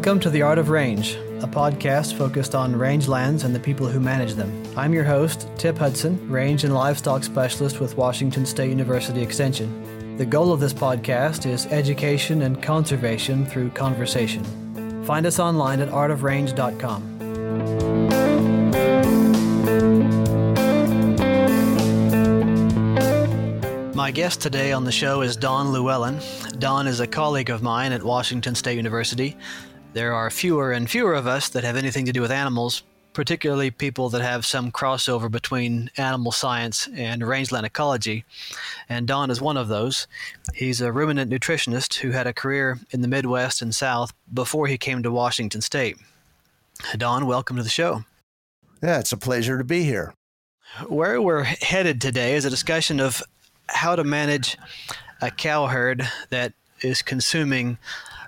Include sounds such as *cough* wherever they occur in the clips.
Welcome to The Art of Range, a podcast focused on rangelands and the people who manage them. I'm your host, Tip Hudson, range and livestock specialist with Washington State University Extension. The goal of this podcast is education and conservation through conversation. Find us online at artofrange.com. My guest today on the show is Don Llewellyn. Don is a colleague of mine at Washington State University. There are fewer and fewer of us that have anything to do with animals, particularly people that have some crossover between animal science and rangeland ecology. And Don is one of those. He's a ruminant nutritionist who had a career in the Midwest and South before he came to Washington State. Don, welcome to the show. Yeah, it's a pleasure to be here. Where we're headed today is a discussion of how to manage a cow herd that is consuming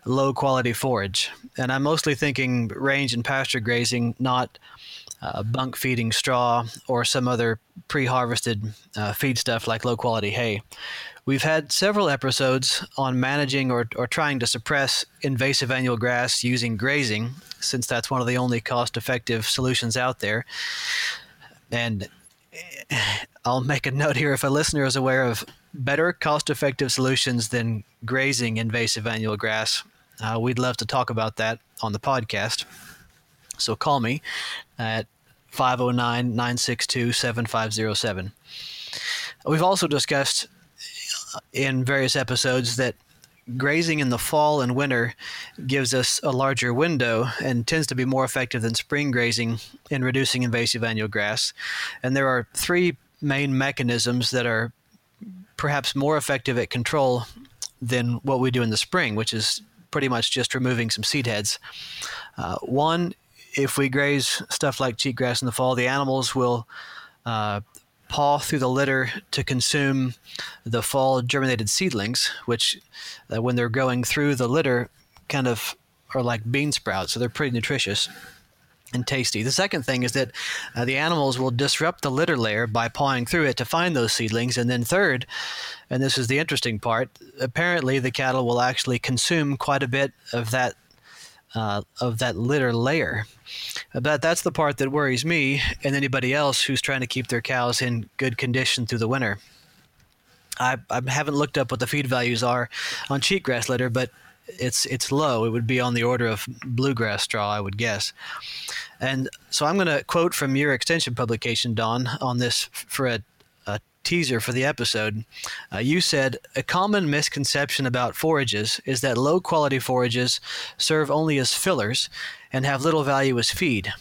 low quality forage. And I'm mostly thinking range and pasture grazing, not uh, bunk feeding straw or some other pre harvested uh, feed stuff like low quality hay. We've had several episodes on managing or, or trying to suppress invasive annual grass using grazing, since that's one of the only cost effective solutions out there. And I'll make a note here if a listener is aware of better cost effective solutions than grazing invasive annual grass, uh, we'd love to talk about that on the podcast. So call me at 509 962 7507. We've also discussed in various episodes that grazing in the fall and winter gives us a larger window and tends to be more effective than spring grazing in reducing invasive annual grass. And there are three main mechanisms that are perhaps more effective at control than what we do in the spring, which is pretty much just removing some seed heads. Uh, one, if we graze stuff like cheatgrass in the fall, the animals will uh, paw through the litter to consume the fall germinated seedlings, which, uh, when they're going through the litter, kind of are like bean sprouts, so they're pretty nutritious and tasty. The second thing is that uh, the animals will disrupt the litter layer by pawing through it to find those seedlings. And then, third, and this is the interesting part, apparently the cattle will actually consume quite a bit of that. Uh, of that litter layer. But that's the part that worries me and anybody else who's trying to keep their cows in good condition through the winter. I, I haven't looked up what the feed values are on cheatgrass litter, but it's it's low. It would be on the order of bluegrass straw, I would guess. And so I'm going to quote from your extension publication, Don, on this for a, a teaser for the episode. Uh, you said a common misconception about forages is that low quality forages serve only as fillers and have little value as feed.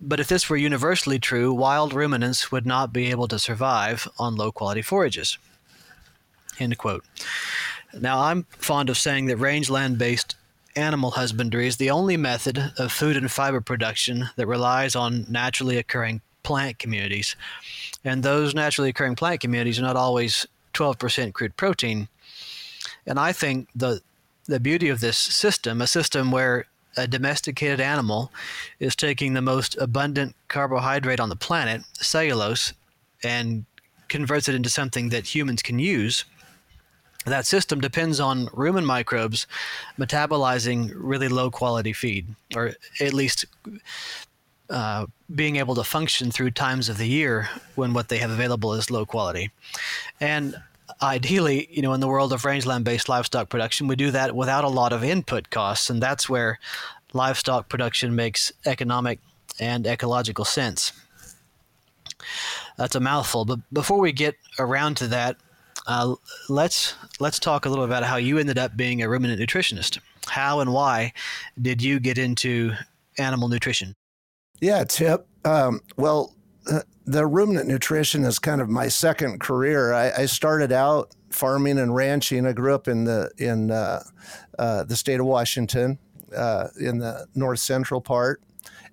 But if this were universally true, wild ruminants would not be able to survive on low quality forages. End quote. Now, I'm fond of saying that rangeland based animal husbandry is the only method of food and fiber production that relies on naturally occurring plant communities. And those naturally occurring plant communities are not always 12% crude protein. And I think the the beauty of this system, a system where a domesticated animal is taking the most abundant carbohydrate on the planet, cellulose, and converts it into something that humans can use that system depends on rumen microbes metabolizing really low quality feed, or at least uh, being able to function through times of the year when what they have available is low quality. And ideally, you know, in the world of rangeland based livestock production, we do that without a lot of input costs. And that's where livestock production makes economic and ecological sense. That's a mouthful. But before we get around to that, uh, let's let's talk a little about how you ended up being a ruminant nutritionist. How and why did you get into animal nutrition? Yeah, Tip. Um, well, uh, the ruminant nutrition is kind of my second career. I, I, started out farming and ranching. I grew up in the in uh, uh the state of Washington, uh, in the north central part,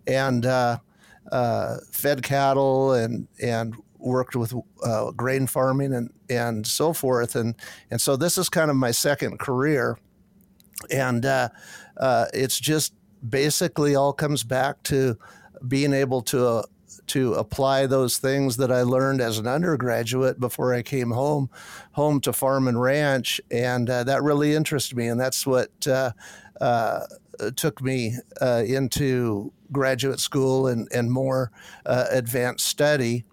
and fed cattle and and worked with uh, grain farming and, and so forth. And, and so this is kind of my second career. And uh, uh, it's just basically all comes back to being able to, uh, to apply those things that I learned as an undergraduate before I came home, home to farm and ranch. And uh, that really interested me. And that's what uh, took me into graduate school and and more advanced study.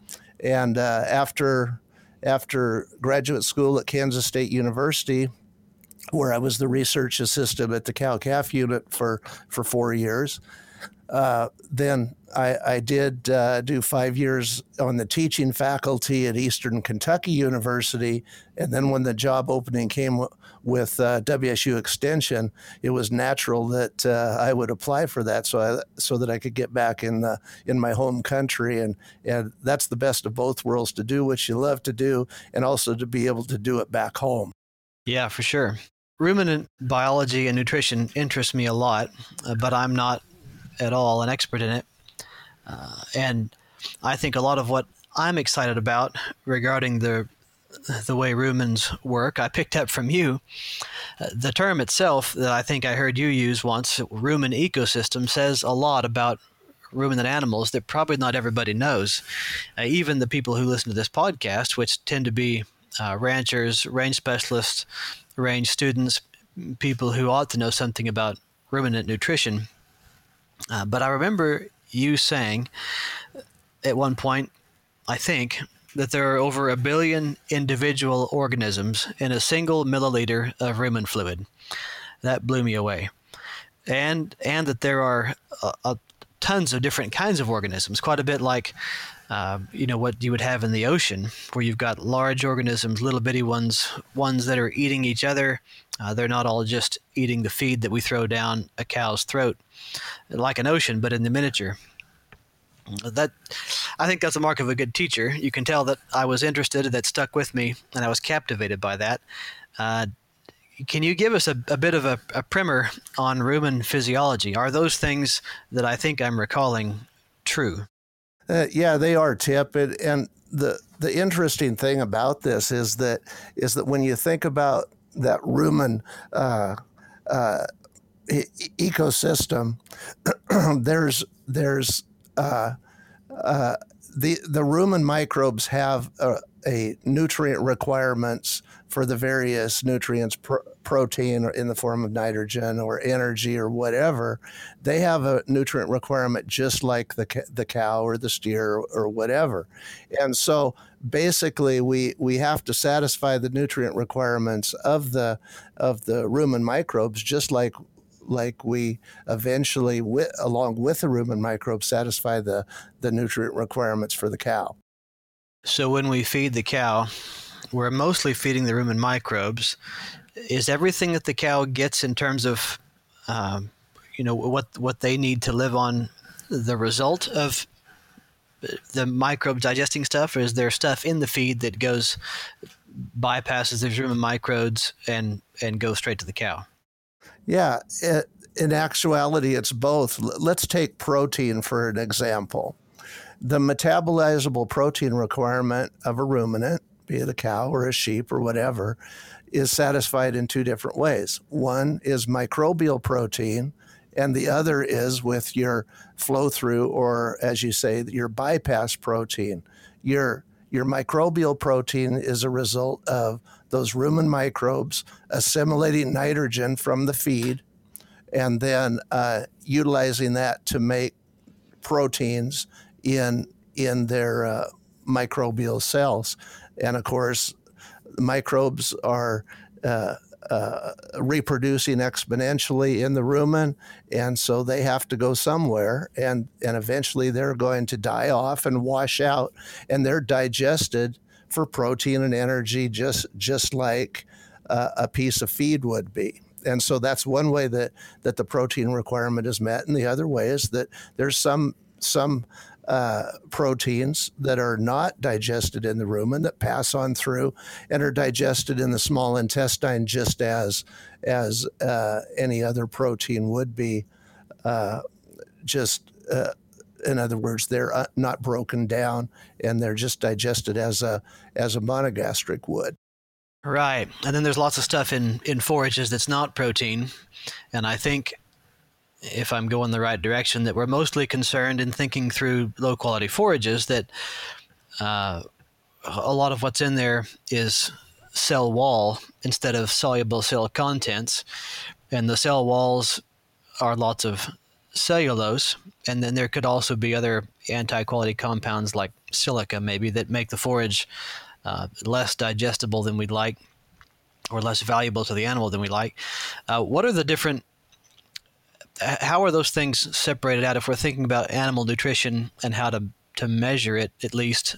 And uh, after after graduate school at Kansas State University, where I was the research assistant at the cow calf unit for for four years. Uh, then I, I did uh, do five years on the teaching faculty at Eastern Kentucky University. And then when the job opening came with uh, WSU Extension, it was natural that uh, I would apply for that so, I, so that I could get back in, the, in my home country. And, and that's the best of both worlds to do what you love to do and also to be able to do it back home. Yeah, for sure. Ruminant biology and nutrition interest me a lot, uh, but I'm not at all an expert in it. Uh, and I think a lot of what I'm excited about regarding the the way rumens work, I picked up from you. Uh, the term itself that I think I heard you use once, rumen ecosystem, says a lot about ruminant animals that probably not everybody knows. Uh, even the people who listen to this podcast, which tend to be uh, ranchers, range specialists, range students, people who ought to know something about ruminant nutrition. Uh, but I remember you saying at one point, I think, that there are over a billion individual organisms in a single milliliter of rumen fluid. That blew me away. And, and that there are uh, uh, tons of different kinds of organisms, quite a bit like uh, you know what you would have in the ocean, where you've got large organisms, little bitty ones, ones that are eating each other. Uh, they're not all just eating the feed that we throw down a cow's throat, like an ocean, but in the miniature. That I think that's a mark of a good teacher. You can tell that I was interested, that stuck with me, and I was captivated by that. Uh, can you give us a, a bit of a, a primer on rumen physiology? Are those things that I think I'm recalling true? Uh, yeah, they are, Tip. And the the interesting thing about this is that is that when you think about that rumen uh, uh, e- ecosystem, *clears throat* there's there's uh, uh, the the rumen microbes have a, a nutrient requirements for the various nutrients, pr- protein in the form of nitrogen or energy or whatever, they have a nutrient requirement just like the the cow or the steer or, whatever. And so basically, we we have to satisfy the nutrient requirements of the of the rumen microbes just like like we eventually, with, along with the rumen microbes, satisfy the, the nutrient requirements for the cow. So when we feed the cow, we're mostly feeding the rumen microbes. Is everything that the cow gets in terms of, um, you know, what what they need to live on, the result of the microbes digesting stuff, or is there stuff in the feed that goes bypasses the rumen microbes and and goes straight to the cow? Yeah, it, in actuality, it's both. Let's take protein for an example. The metabolizable protein requirement of a ruminant be it a cow or a sheep or whatever, is satisfied in two different ways. One is microbial protein, and the other is with your flow through, or as you say, your bypass protein. Your your microbial protein is a result of those rumen microbes assimilating nitrogen from the feed and then uh, utilizing that to make proteins in in their uh, microbial cells. And of course, microbes are uh, uh, reproducing exponentially in the rumen, and so they have to go somewhere, and and eventually they're going to die off and wash out, and they're digested for protein and energy, just just like uh, a piece of feed would be. And so that's one way that that the protein requirement is met, and the other way is that there's some some uh, proteins that are not digested in the rumen that pass on through and are digested in the small intestine just as as uh, any other protein would be. Uh, just uh, in other words, they're uh, not broken down and they're just digested as a as a monogastric would. Right, and then there's lots of stuff in in forages that's not protein, and I think if I'm going the right direction, that we're mostly concerned in thinking through low quality forages that uh, a lot of what's in there is cell wall instead of soluble cell contents. And the cell walls are lots of cellulose, and then there could also be other anti-quality compounds like silica, maybe that make the forage uh, less digestible than we'd like, or less valuable to the animal than we like. Uh, what are the different how are those things separated out? If we're thinking about animal nutrition and how to to measure it at least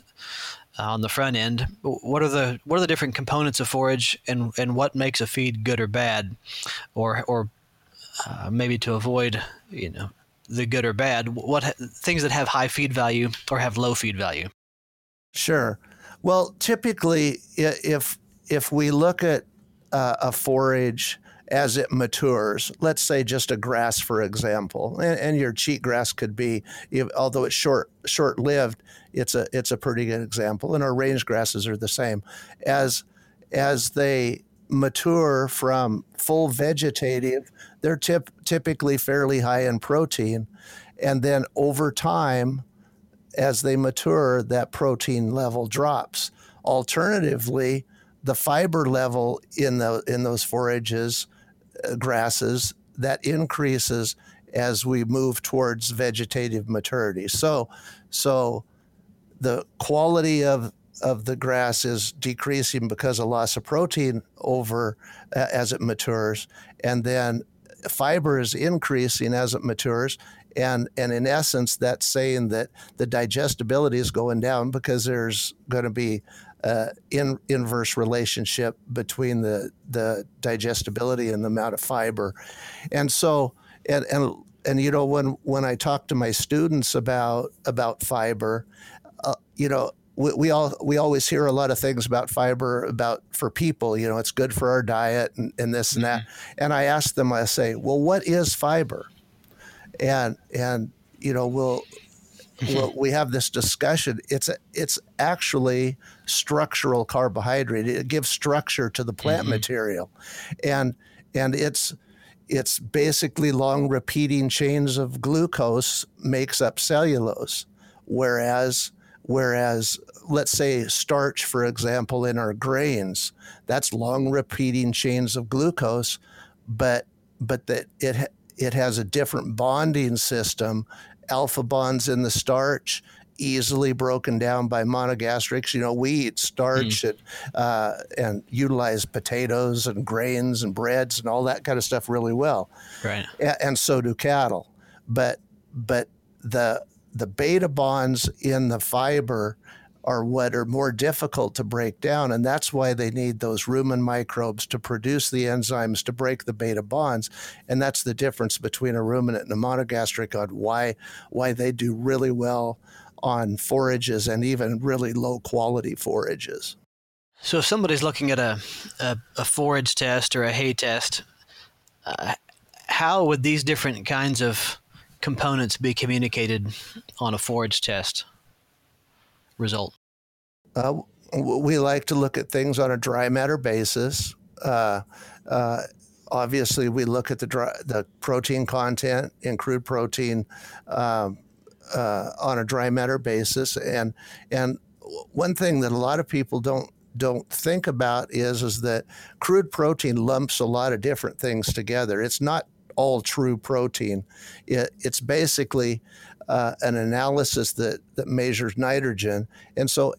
uh, on the front end what are the what are the different components of forage and and what makes a feed good or bad? Or or uh, maybe to avoid you know the good or bad what things that have high feed value or have low feed value? Sure. Well typically if if we look at uh, a forage as it matures. Let's say just a grass, for example, and, and your cheatgrass could be, although it's short short lived, it's a it's a pretty good example. And our range grasses are the same. As as they mature from full vegetative, they're tip, typically fairly high in protein, and then over time, as they mature, that protein level drops. Alternatively, the fiber level in the in those forages grasses that increases as we move towards vegetative maturity. So, so the quality of of the grass is decreasing because of loss of protein over uh, as it matures, and then fiber is increasing as it matures. And, and in essence, that's saying that the digestibility is going down because there's going to be uh, in, inverse relationship between the the digestibility and the amount of fiber, and so and and and you know when when I talk to my students about about fiber, uh, you know we, we, all we always hear a lot of things about fiber about for people. You know it's good for our diet and, and this and that. Mm-hmm. And I ask them, I say, well, what is fiber? And and you know we'll well, *laughs* we have this discussion. It's a, it's actually structural carbohydrate. It gives structure to the plant mm-hmm. material, and and it's it's basically long repeating chains of glucose makes up cellulose, whereas whereas let's say starch, for example, in our grains, that's long repeating chains of glucose, but but that it it has a different bonding system alpha bonds in the starch easily broken down by monogastrics. You know, we eat starch mm. and, uh, and utilize potatoes and grains and breads and all that kind of stuff really well. Right. And, and so do cattle. But but the the beta bonds in the fiber are what are more difficult to break down. And that's why they need those rumen microbes to produce the enzymes to break the beta bonds. And that's the difference between a ruminant and a monogastric on why, why they do really well on forages and even really low quality forages. So if somebody's looking at a, a, a forage test or a hay test, uh, how would these different kinds of components be communicated on a forage test? result? Uh, we like to look at things on a dry matter basis. Uh, uh, obviously, we look at the dry, the protein content in crude protein um, uh, on a dry matter basis, and and one thing that a lot of people don't don't think about is is that crude protein lumps a lot of different things together. It's not all true protein. It, it's basically uh, an analysis that, that measures nitrogen. And so,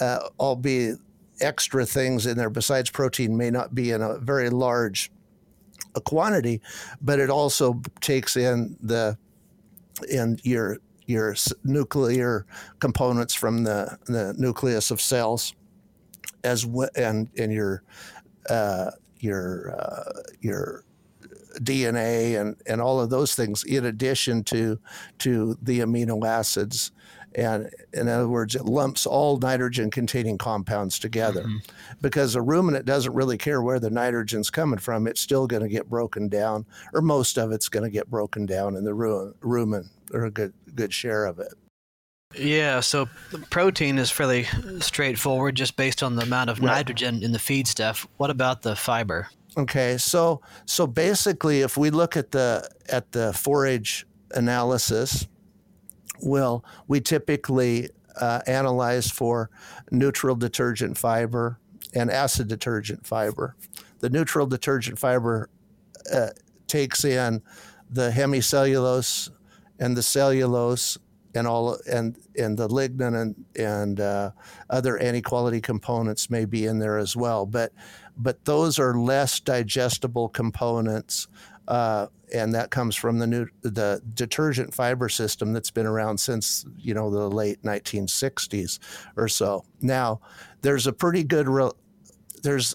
uh, albeit extra things in there besides protein may not be in a very large a quantity, but it also takes in the in your your nuclear components from the, the nucleus of cells, as well, and and your uh, your uh, your DNA and, and all of those things in addition to to the amino acids. And in other words, it lumps all nitrogen containing compounds together mm-hmm. because a ruminant doesn't really care where the nitrogen's coming from. It's still going to get broken down, or most of it's going to get broken down in the rumen, or a good, good share of it. Yeah, so protein is fairly straightforward just based on the amount of right. nitrogen in the feed stuff. What about the fiber? Okay, so so basically, if we look at the at the forage analysis, well, we typically uh, analyze for neutral detergent fiber and acid detergent fiber. The neutral detergent fiber uh, takes in the hemicellulose and the cellulose and all and and the lignin and and uh, other components may be in there as well. But but those are less digestible components. Uh, and that comes from the new the detergent fiber system that's been around since you know the late 1960s or so. Now, there's a pretty good re- there's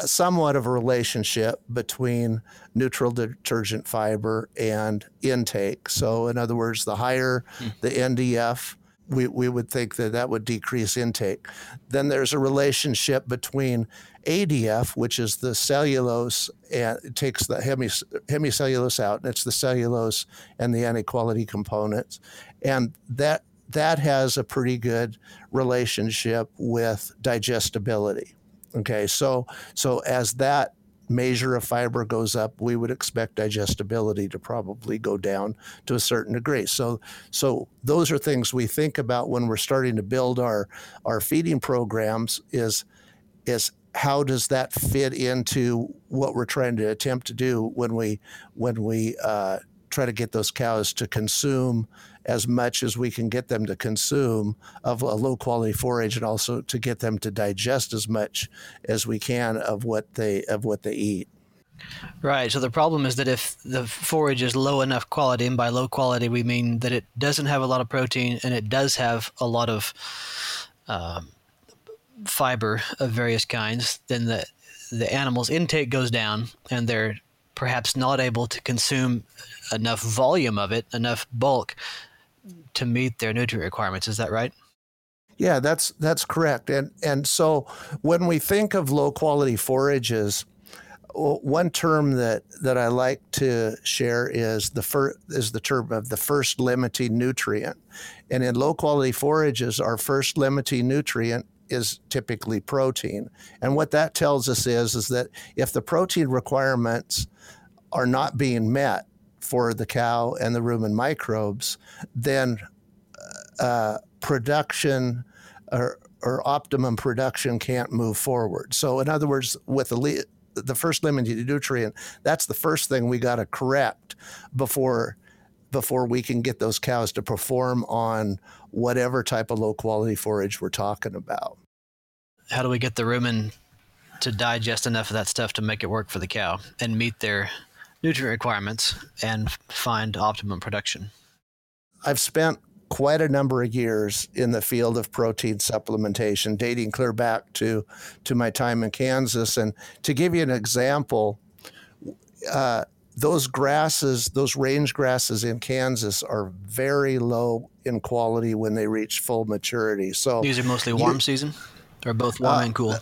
somewhat of a relationship between neutral detergent fiber and intake. So, in other words, the higher hmm. the NDF, we, we would think that that would decrease intake. Then there's a relationship between ADF, which is the cellulose, and it takes the hemicellulose out, and it's the cellulose and the anti-quality components, and that that has a pretty good relationship with digestibility. Okay, so so as that measure of fiber goes up, we would expect digestibility to probably go down to a certain degree. So, so those are things we think about when we're starting to build our our feeding programs. Is is how does that fit into what we're trying to attempt to do when we when we uh, try to get those cows to consume as much as we can get them to consume of a low quality forage and also to get them to digest as much as we can of what they of what they eat. Right. So the problem is that if the forage is low enough quality, and by low quality we mean that it doesn't have a lot of protein and it does have a lot of um, fiber of various kinds, then the the animal's intake goes down, and they're perhaps not able to consume enough volume of it, enough bulk to meet their nutrient requirements. Is that right? Yeah, that's that's correct. And and so when we think of low quality forages, one term that, that I like to share is the fir- is the term of the first limiting nutrient. And in low quality forages, our first limiting nutrient is typically protein. And what that tells us is, is that if the protein requirements are not being met, for the cow and the rumen microbes, then uh, production or, or optimum production can't move forward. So, in other words, with the the first limiting nutrient, that's the first thing we got to correct before before we can get those cows to perform on whatever type of low quality forage we're talking about. How do we get the rumen to digest enough of that stuff to make it work for the cow and meet their nutrient requirements and find optimum production. I've spent quite a number of years in the field of protein supplementation, dating clear back to to my time in Kansas. And to give you an example, uh, those grasses, those range grasses in Kansas, are very low in quality when they reach full maturity. So these are mostly warm you, season. They're both warm uh, and cool.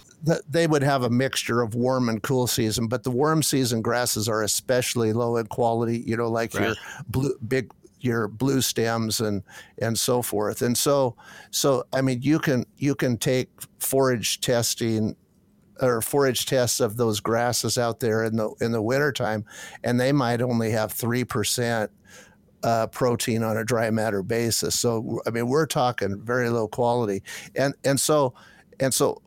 they would have a mixture of warm and cool season, but the warm season grasses are especially low in quality. You know, like right. your blue, big your blue stems and and so forth. And so so I mean, you can you can take forage testing or forage tests of those grasses out there in the in the wintertime, and they might only have three percent uh, protein on a dry matter basis. So I mean, we're talking very low quality, and and so and so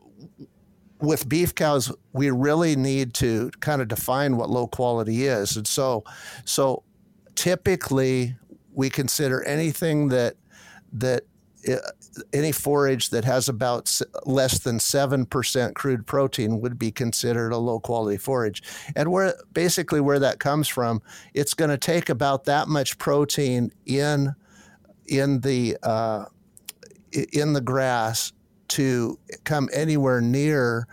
with beef cows, we really need to kind of define what low quality is. And so, so typically we consider anything that that uh, any forage that has about less than 7% crude protein would be considered a low quality forage. And where basically where that comes from, it's going to take about that much protein in in the uh, in the grass to come anywhere near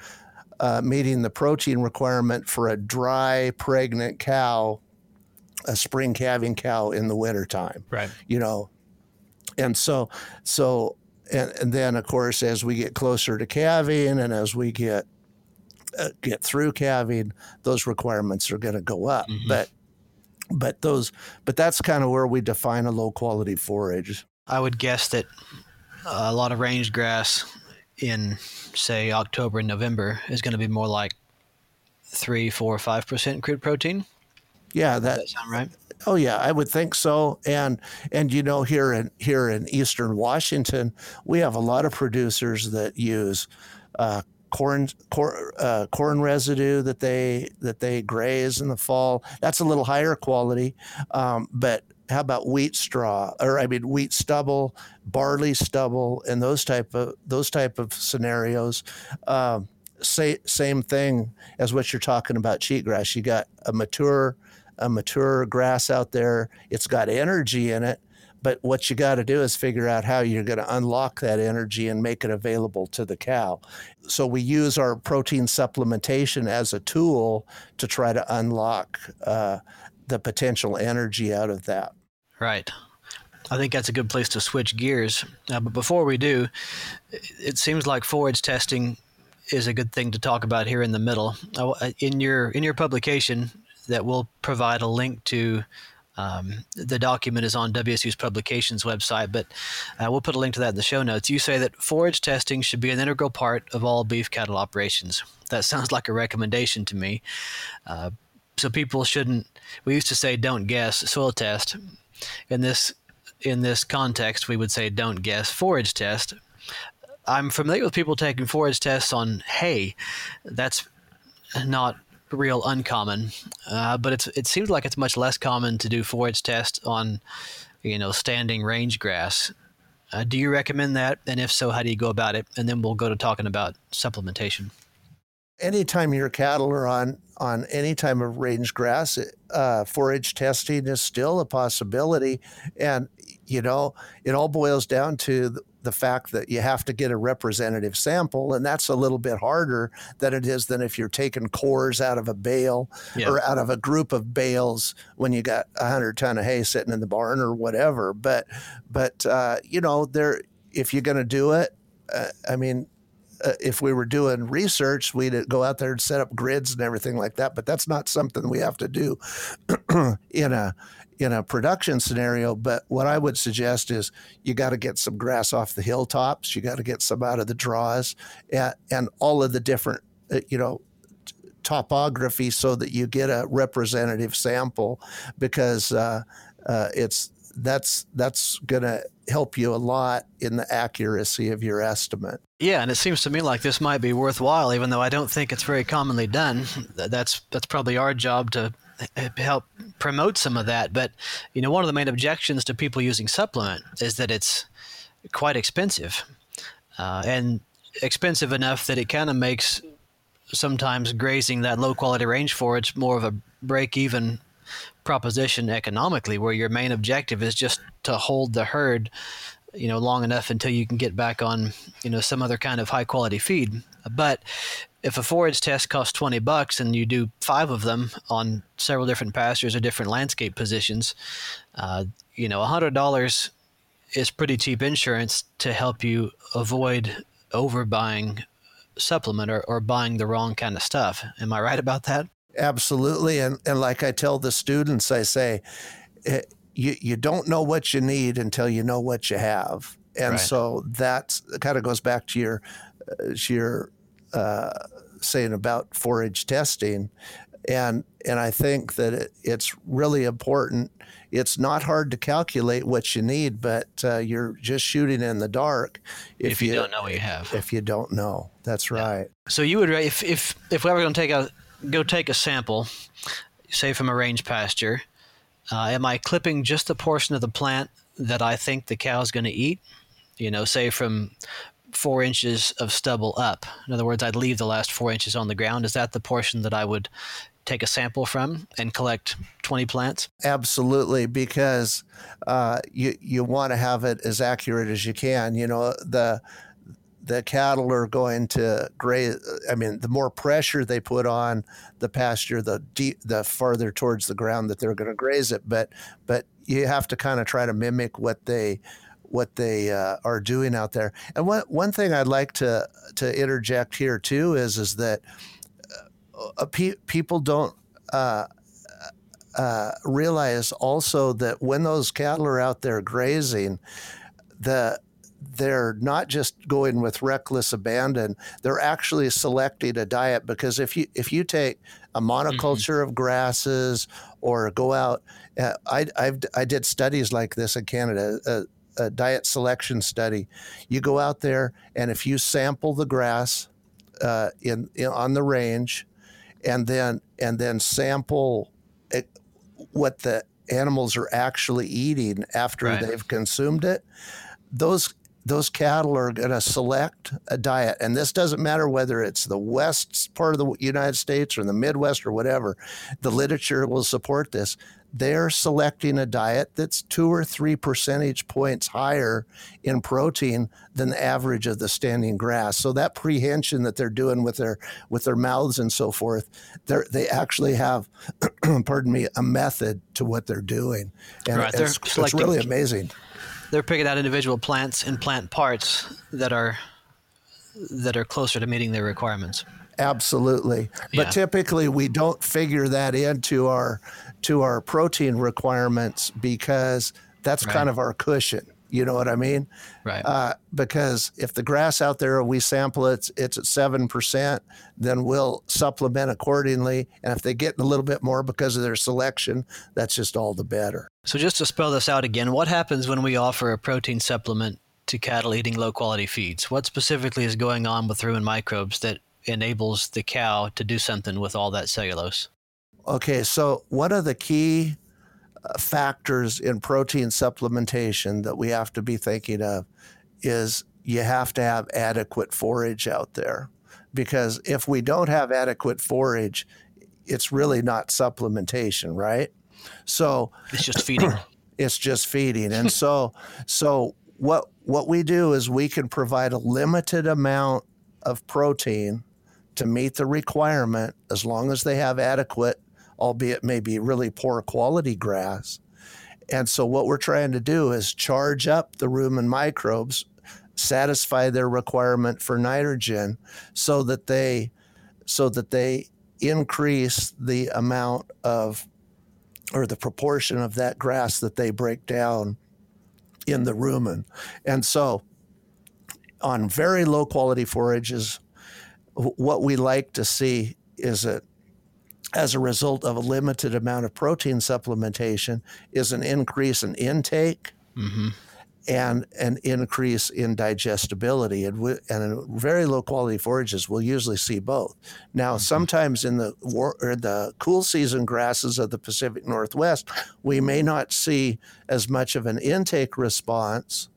uh, meeting the protein requirement for a dry, pregnant cow, a spring calving cow in the wintertime. Right. You know, and so, so, and, and then of course, as we get closer to calving and as we get uh, get through calving, those requirements are going to go up. Mm-hmm. But but those but that's kind of where we define a low quality forage. I would guess that a lot of range grass in say October and November is going to be more like three, four, five percent crude protein. Yeah, that, that sound right. Oh yeah, I would think so. And and you know here in here in Eastern Washington, we have a lot of producers that use uh, corn corn, uh, corn residue that they that they graze in the fall. That's a little higher quality, um, but how about wheat straw or I mean wheat stubble, barley stubble, and those type of those type of scenarios. Um, say, same thing as what you're talking about cheatgrass. You got a mature a mature grass out there. It's got energy in it, but what you got to do is figure out how you're going to unlock that energy and make it available to the cow. So we use our protein supplementation as a tool to try to unlock uh, the potential energy out of that. Right. I think that's a good place to switch gears. Uh, but before we do, it seems like forage testing is a good thing to talk about here in the middle. Uh, in your in your publication, that we'll provide a link to. Um, the document is on WSU's publications website, but uh, we'll put a link to that in the show notes. You say that forage testing should be an integral part of all beef cattle operations. That *laughs* sounds like a recommendation to me. Uh, so people shouldn't. We used to say don't guess soil test. In this in this context, we would say don't guess forage test. I'm familiar with people taking forage tests on hay. That's not real uncommon, uh, but it's it seems like it's much less common to do forage tests on, you know, standing range grass. Uh, do you recommend that? And if so, how do you go about it? And then we'll go to talking about supplementation. Anytime your cattle are on on any type of range grass, uh, forage testing is still a possibility, and you know it all boils down to the fact that you have to get a representative sample, and that's a little bit harder than it is than if you're taking cores out of a bale yeah. or out of a group of bales when you got a hundred ton of hay sitting in the barn or whatever. But but uh, you know, there if you're going to do it, uh, I mean, uh, if we were doing research, we'd go out there and set up grids and everything like that. But that's not something we have to do *clears throat* in a in a production scenario. But what I would suggest is you got to get some grass off the hilltops. You got to get some out of the draws, and, and all of the different, uh, you know, topography so that you get a representative sample because uh, uh, it's that's that's going to help you a lot in the accuracy of your estimate. Yeah, and it seems to me like this might be worthwhile, even though I don't think it's very commonly done. That's that's probably our job to help promote some of that. But you know, one of the main objections to people using supplement is that it's quite expensive, uh, and expensive enough that it kind of makes sometimes grazing that low quality range forage more of a break even proposition economically, where your main objective is just to hold the herd, you know, long enough until you can get back on, you know, some other kind of high quality feed. But if a forage test costs 20 bucks and you do five of them on several different pastures or different landscape positions, uh, you know, $100 is pretty cheap insurance to help you avoid overbuying supplement or, or buying the wrong kind of stuff. Am I right about that? Absolutely. And, and like I tell the students, I say, eh, you, you don't know what you need until you know what you have. And right. so that kind of goes back to your, uh, to your uh, saying about forage testing, and and I think that it, it's really important. It's not hard to calculate what you need, but uh, you're just shooting in the dark if, if you, you, don't know what you have. If you don't know, that's right. Yeah. So you would if if if we were going to take a go take a sample, say from a range pasture, uh, am I clipping just the portion of the plant that I think the cow is going to eat? You know, say from four inches of stubble up. In other words, I'd leave the last four inches on the ground. Is that the portion that I would take a sample from and collect 20 plants? Absolutely, because uh, you you want to have it as accurate as you can. You know the the cattle are going to graze. I mean, the more pressure they put on the pasture, the deep, the farther towards the ground that they're going to graze it. But but you have to kind of try to mimic what they what they uh, are doing out there. And one one thing I'd like to to interject here too is is that uh, pe- people don't. Uh, uh, realize also that when those cattle are out there grazing, the they're not just going with reckless abandon they're actually selecting a diet because if you if you take a monoculture mm-hmm. of grasses or go out uh, I I've, i did studies like this in Canada uh, a diet selection study. You go out there, and if you sample the grass, uh, in, in on the range, and then and then sample it, what the animals are actually eating after Right. they've consumed it, those those cattle are going to select a diet, and this doesn't matter whether it's the west part of the United States or the Midwest or whatever. The literature will support this. They're selecting a diet that's two or three percentage points higher in protein than the average of the standing grass. So that prehension that they're doing with their with their mouths and so forth, they they actually have, *clears throat* pardon me, a method to what they're doing, and Right, they're it's, it's really amazing. They're picking out individual plants and plant parts that are that are closer to meeting their requirements. Absolutely. Yeah. But typically we don't figure that into our to our protein requirements because that's Right. kind of our cushion. You know what I mean? Right. Uh, because if the grass out there we sample it, it's at seven percent, then we'll supplement accordingly. And if they get a little bit more because of their selection, that's just all the better. So just to spell this out again, what happens when we offer a protein supplement to cattle eating low quality feeds? What specifically is going on with rumen microbes that enables the cow to do something with all that cellulose? Okay, so one of the key factors in protein supplementation that we have to be thinking of is you have to have adequate forage out there. Because if we don't have adequate forage, it's really not supplementation, right? So It's just feeding. *clears throat* it's just feeding. And so *laughs* so what what we do is we can provide a limited amount of protein to meet the requirement as long as they have adequate, albeit maybe really poor quality grass. And so what we're trying to do is charge up the rumen microbes, satisfy their requirement for nitrogen so that they so that they increase the amount of or the proportion of that grass that they break down in the rumen. And so on very low quality forages, what we like to see is that as a result of a limited amount of protein supplementation is an increase in intake hmm and an increase in digestibility. And, we, and in very low quality forages, we'll usually see both. Now, sometimes in the war, or the cool season grasses of the Pacific Northwest, we may not see as much of an intake response,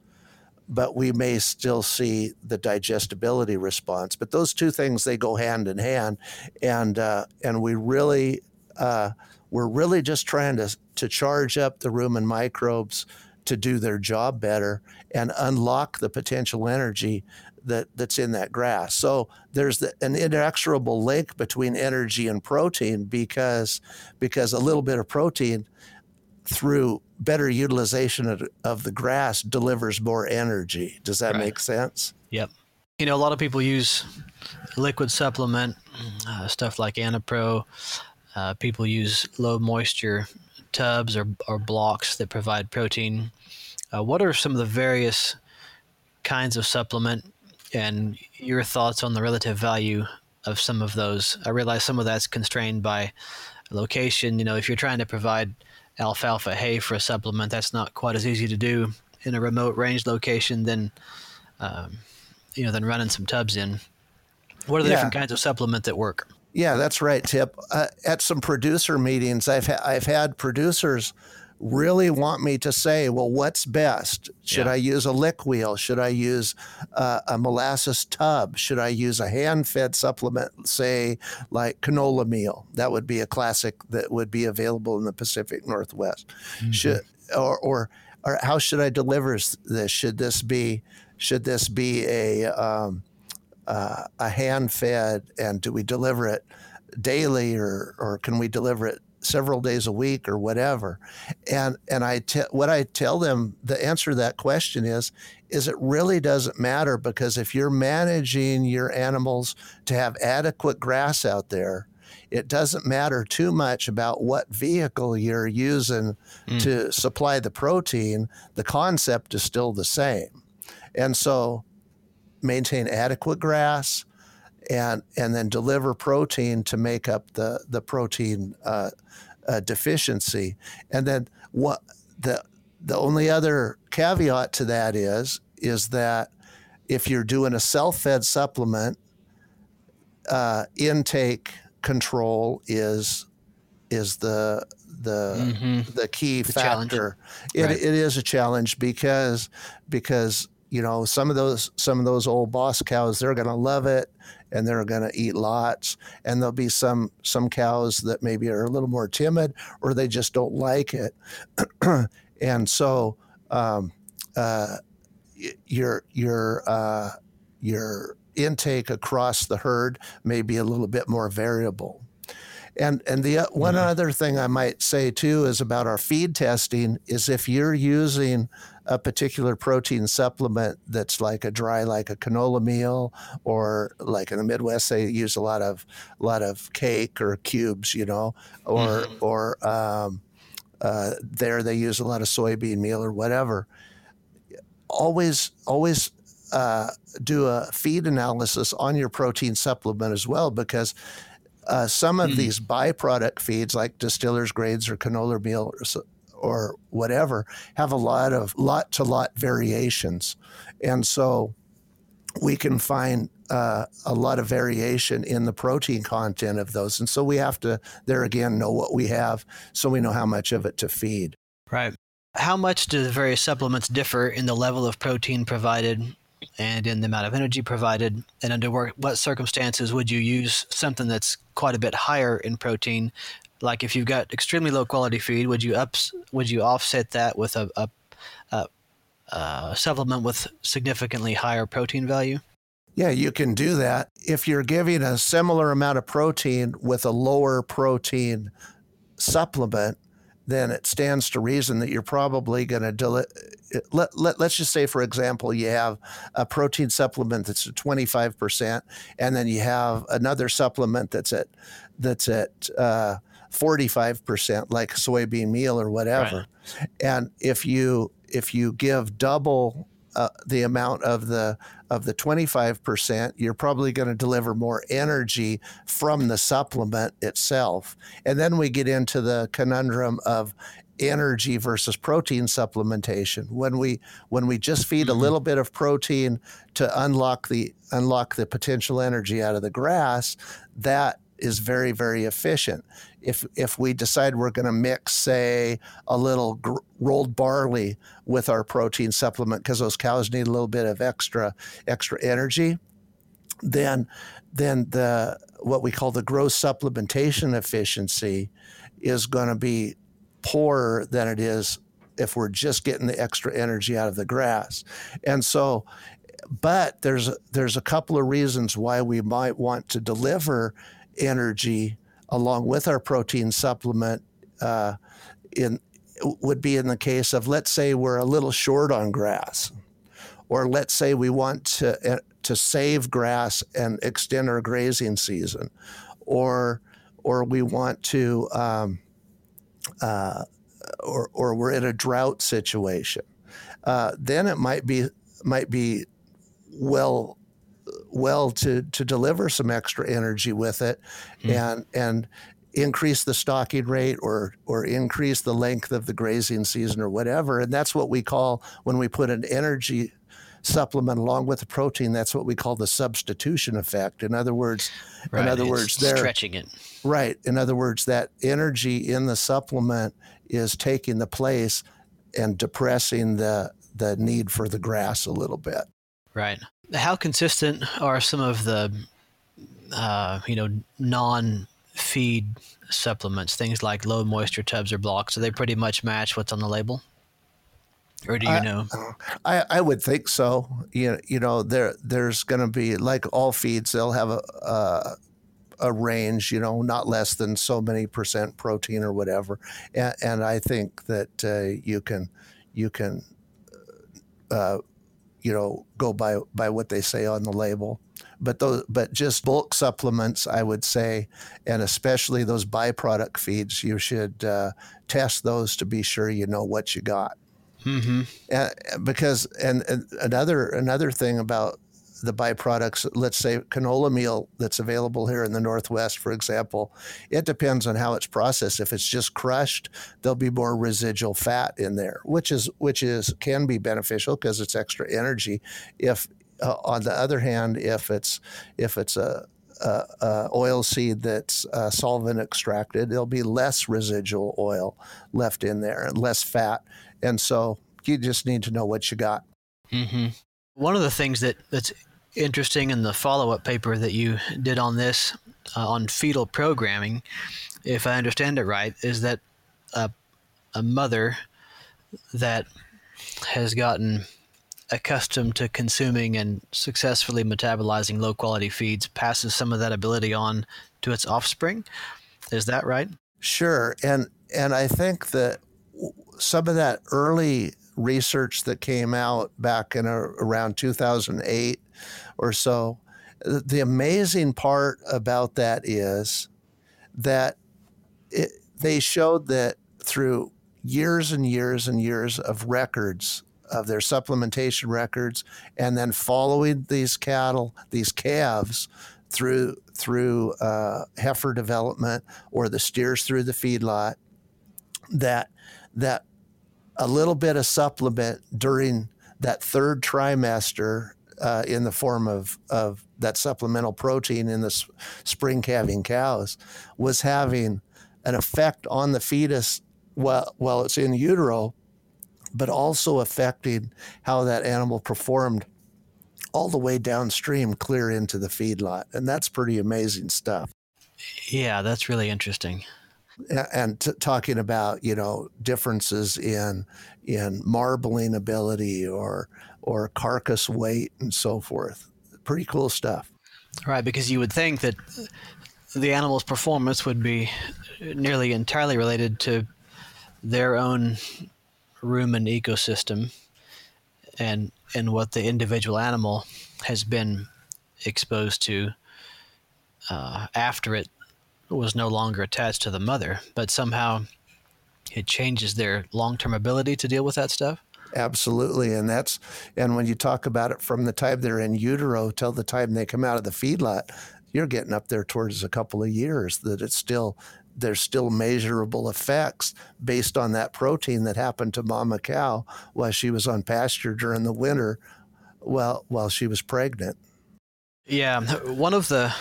but we may still see the digestibility response. But those two things they go hand in hand, and uh, and we really uh, we're really just trying to to charge up the rumen microbes to do their job better and unlock the potential energy that, that's in that grass. So there's the, an inexorable link between energy and protein because because a little bit of protein through better utilization of, of the grass delivers more energy. Does that Right. make sense? Yep. You know, a lot of people use liquid supplement, uh, stuff like Anipro. Uh, people use low moisture tubs or, or blocks that provide protein. Uh, what are some of the various kinds of supplement and your thoughts on the relative value of some of those? I realize some of that's constrained by location. You know, if you're trying to provide alfalfa hay for a supplement, that's not quite as easy to do in a remote range location than um, you know, than running some tubs in. What are the Yeah. different kinds of supplement that work? Yeah, that's right, Tip. Uh, at some producer meetings, I've ha- I've had producers really want me to say, well, what's best? Should Yeah. I use a lick wheel? Should I use uh, a molasses tub? Should I use a hand-fed supplement, say like canola meal? That would be a classic that would be available in the Pacific Northwest. Should or or or how should I deliver this? Should this be should this be a um, uh, a hand fed and do we deliver it daily or or can we deliver it several days a week or whatever and and I te- what I tell them the answer to that question is is it really doesn't matter because if you're managing your animals to have adequate grass out there it doesn't matter too much about what vehicle you're using Mm. to supply the protein the concept is still the same and so maintain adequate grass and and then deliver protein to make up the the protein uh, uh, deficiency and then what the the only other caveat to that is is that if you're doing a self-fed supplement uh, intake control is is the the mm-hmm. the key the factor. It, right. it is a challenge because because you know some of those some of those old boss cows they're going to love it and they're going to eat lots and there'll be some some cows that maybe are a little more timid or they just don't like it *clears throat* and so um, uh, your your uh, your intake across the herd may be a little bit more variable. And and the uh, one mm-hmm. other thing I might say too is about our feed testing is if you're using a particular protein supplement that's like a dry like a canola meal or like in the Midwest they use a lot of a lot of cake or cubes, you know, or mm-hmm. or um, uh, there they use a lot of soybean meal or whatever. Always always uh, do a feed analysis on your protein supplement as well because uh, some of mm. these byproduct feeds like distillers grains or canola meal or, or whatever have a lot of lot to lot variations. And so we can find uh, a lot of variation in the protein content of those. And so we have to there again know what we have so we know how much of it to feed. Right. How much do the various supplements differ in the level of protein provided and in the amount of energy provided? And under what circumstances would you use something that's quite a bit higher in protein? Like if you've got extremely low quality feed, would you ups would you offset that with a, a, a, a supplement with significantly higher protein value? Yeah, you can do that. If you're giving a similar amount of protein with a lower protein supplement, then it stands to reason that you're probably going to deli- let, let, let's just say for example you have a protein supplement that's at 25% and then you have another supplement that's at that's at uh, 45% like soybean meal or whatever right. and if you if you give double uh, the amount of the of the 25%, you're probably going to deliver more energy from the supplement itself. And then we get into the conundrum of energy versus protein supplementation. When we when we just feed a mm-hmm. little bit of protein to unlock the unlock the potential energy out of the grass, that is very very efficient. If if we decide we're going to mix say a little gr- rolled barley with our protein supplement because those cows need a little bit of extra extra energy, then then the what we call the gross supplementation efficiency is going to be poorer than it is if we're just getting the extra energy out of the grass. And so but there's there's a couple of reasons why we might want to deliver energy along with our protein supplement uh, in would be in the case of let's say we're a little short on grass or let's say we want to uh, to save grass and extend our grazing season or or we want to um, uh, or or we're in a drought situation uh, then it might be might be well well to to deliver some extra energy with it mm. and and increase the stocking rate or or increase the length of the grazing season or whatever and that's what we call when we put an energy supplement along with the protein that's what we call the substitution effect in other words right. in other it's words they're stretching it right in other words that energy in the supplement is taking the place and depressing the the need for the grass a little bit right how consistent are some of the, uh, you know, non-feed supplements? Things like low moisture tubs or blocks. Do they pretty much match what's on the label? Or do you I, know? I, I would think so. You, you know, there there's going to be like all feeds, they'll have a, a a range, you know, not less than so many percent protein or whatever. And, and I think that uh, you can you can uh, you know go by by what they say on the label but those but just bulk supplements i would say and especially those byproduct feeds you should uh, test those to be sure you know what you got mm-hmm. and, because and, and another another thing about the byproducts, let's say canola meal that's available here in the Northwest, for example, it depends on how it's processed. If it's just crushed, there'll be more residual fat in there, which is which is can be beneficial because it's extra energy. If uh, on the other hand, if it's if it's a uh, uh, oil seed that's uh, solvent extracted, there'll be less residual oil left in there and less fat. And so you just need to know what you got. Mm-hmm. One of the things that, that's interesting in the follow up paper that you did on this, uh, on fetal programming, if I understand it right, is that a, a mother that has gotten accustomed to consuming and successfully metabolizing low quality feeds passes some of that ability on to its offspring. Is that right? Sure. And and I think that some of that early research that came out back in a, around 2008 or so, the amazing part about that is that it, they showed that through years and years and years of records of their supplementation records and then following these cattle, these calves through through uh, heifer development or the steers through the feedlot that that a little bit of supplement during that third trimester uh, in the form of, of that supplemental protein in the s- spring calving cows was having an effect on the fetus while, while it's in utero, but also affecting how that animal performed all the way downstream, clear into the feedlot. And that's pretty amazing stuff. Yeah, that's really interesting. And t- talking about you know differences in in marbling ability or or carcass weight and so forth, pretty cool stuff. Right, because you would think that the animal's performance would be nearly entirely related to their own rumen ecosystem and and what the individual animal has been exposed to uh, after it was no longer attached to the mother, but somehow it changes their long-term ability to deal with that stuff. Absolutely, and that's and when you talk about it from the time they're in utero till the time they come out of the feedlot, you're getting up there towards a couple of years that it's still there's still measurable effects based on that protein that happened to mama cow while she was on pasture during the winter while while she was pregnant. Yeah, one of the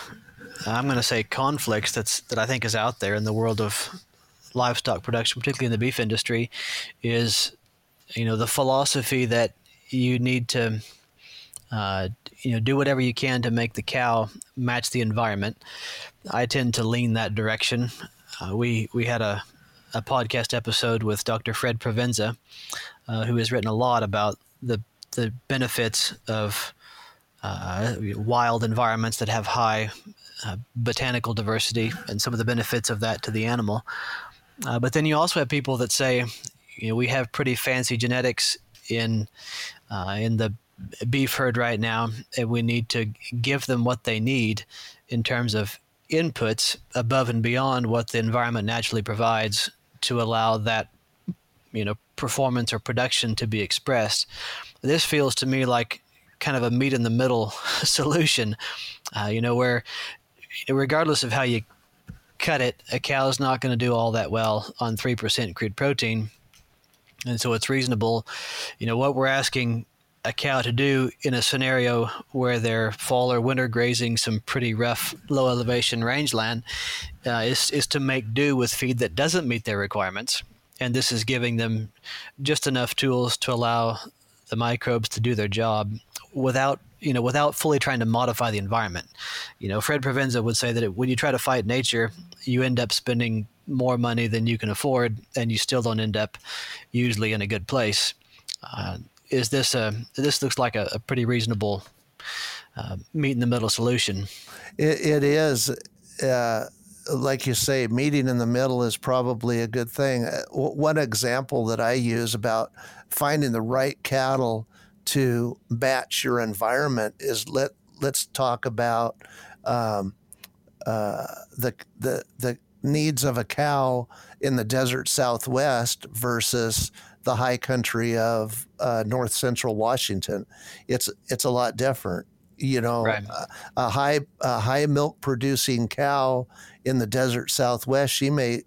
I'm going to say conflicts that's that I think is out there in the world of livestock production, particularly in the beef industry, is you know the philosophy that you need to uh, you know do whatever you can to make the cow match the environment. I tend to lean that direction. Uh, we we had a a podcast episode with Dr. Fred Provenza, uh, who has written a lot about the the benefits of uh, wild environments that have high uh, botanical diversity and some of the benefits of that to the animal. Uh, but then you also have people that say, you know, we have pretty fancy genetics in uh, in the beef herd right now, and we need to give them what they need in terms of inputs above and beyond what the environment naturally provides to allow that you know performance or production to be expressed. This feels to me like kind of a meet in the middle *laughs* solution, uh, you know, where regardless of how you cut it, a cow is not going to do all that well on 3% crude protein. And so it's reasonable, you know, what we're asking a cow to do in a scenario where they're fall or winter grazing some pretty rough low elevation rangeland uh, is, is to make do with feed that doesn't meet their requirements. And this is giving them just enough tools to allow the microbes to do their job without you know without fully trying to modify the environment. You know, Fred Provenza would say that it, when you try to fight nature, you end up spending more money than you can afford, and you still don't end up usually in a good place. Uh, is this a this looks like a, a pretty reasonable uh, meet in the middle solution? it, it is. Uh, like you say, meeting in the middle is probably a good thing. Uh, one example that I use about finding the right cattle to match your environment is let let's talk about um, uh, the the the needs of a cow in the desert Southwest versus the high country of uh, North Central Washington. It's it's a lot different. You know, right. a, a high a high milk producing cow in the desert Southwest, she may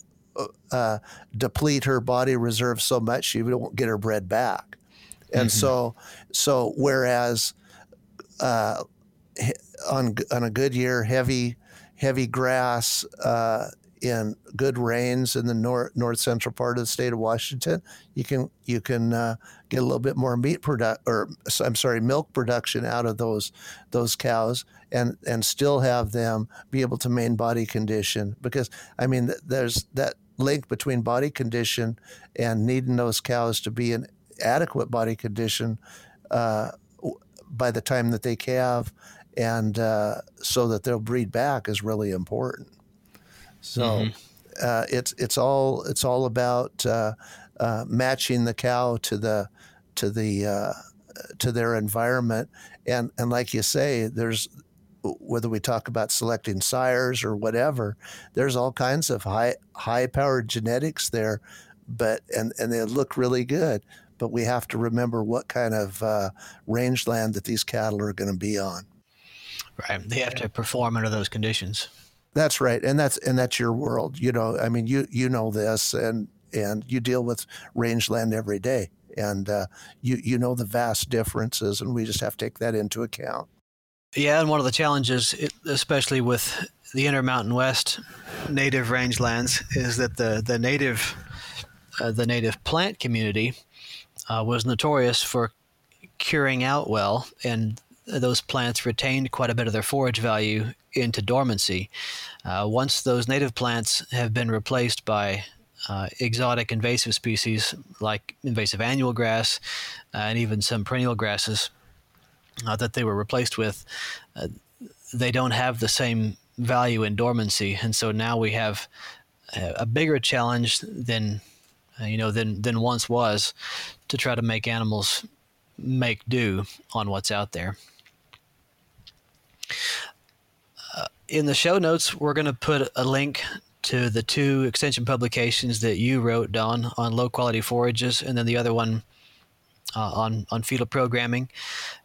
uh, deplete her body reserve so much she won't get her bred back. And mm-hmm. so, so whereas uh, on on a good year, heavy heavy grass uh, in good rains in the north north central part of the state of Washington, you can you can uh, get a little bit more meat product or I'm sorry milk production out of those those cows and and still have them be able to maintain body condition because I mean there's that link between body condition and needing those cows to be in adequate body condition uh, by the time that they calve and uh, so that they'll breed back is really important. So mm-hmm. uh, it's it's all it's all about uh, uh, matching the cow to the to the uh, to their environment, and and like you say, there's whether we talk about selecting sires or whatever, there's all kinds of high high powered genetics there, but and and they look really good. But we have to remember what kind of uh, rangeland that these cattle are going to be on. Right, they have to perform under those conditions. That's right, and that's and that's your world. You know, I mean, you you know this, and and you deal with rangeland every day, and uh, you you know the vast differences, and we just have to take that into account. Yeah, and one of the challenges, especially with the Intermountain West native rangelands, is that the the native uh, the native plant community uh, was notorious for curing out well, and those plants retained quite a bit of their forage value into dormancy. Uh, once those native plants have been replaced by uh, exotic invasive species like invasive annual grass and even some perennial grasses uh, that they were replaced with, uh, they don't have the same value in dormancy, and so now we have a bigger challenge than uh, you know than than once was to try to make animals make do on what's out there in the show notes, we're going to put a link to the two extension publications that you wrote, Don, on low quality forages, and then the other one uh, on on fetal programming.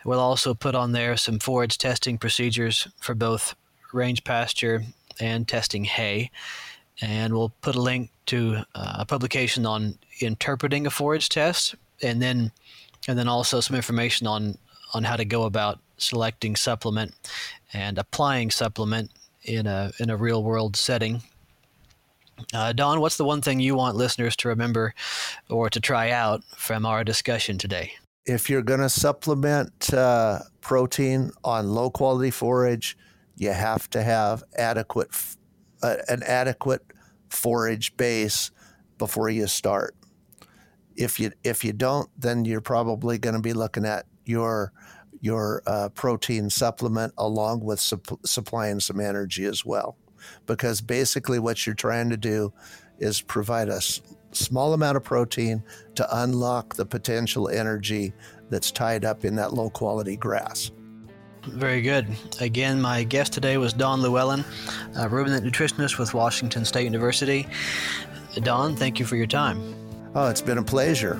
We'll also put on there some forage testing procedures for both range pasture and testing hay, and we'll put a link to uh, a publication on interpreting a forage test, and then and then also some information on on how to go about selecting supplement and applying supplement in a in a real world setting. Uh, Don, what's the one thing you want listeners to remember or to try out from our discussion today? If you're going to supplement uh, protein on low quality forage, you have to have adequate uh, an adequate forage base before you start. If you if you don't, then you're probably going to be looking at your your uh, protein supplement along with supp- supplying some energy as well. Because basically, what you're trying to do is provide a s- small amount of protein to unlock the potential energy that's tied up in that low quality grass. Very good. Again, my guest today was Don Llewellyn, a ruminant nutritionist with Washington State University. Don, thank you for your time. Oh, it's been a pleasure.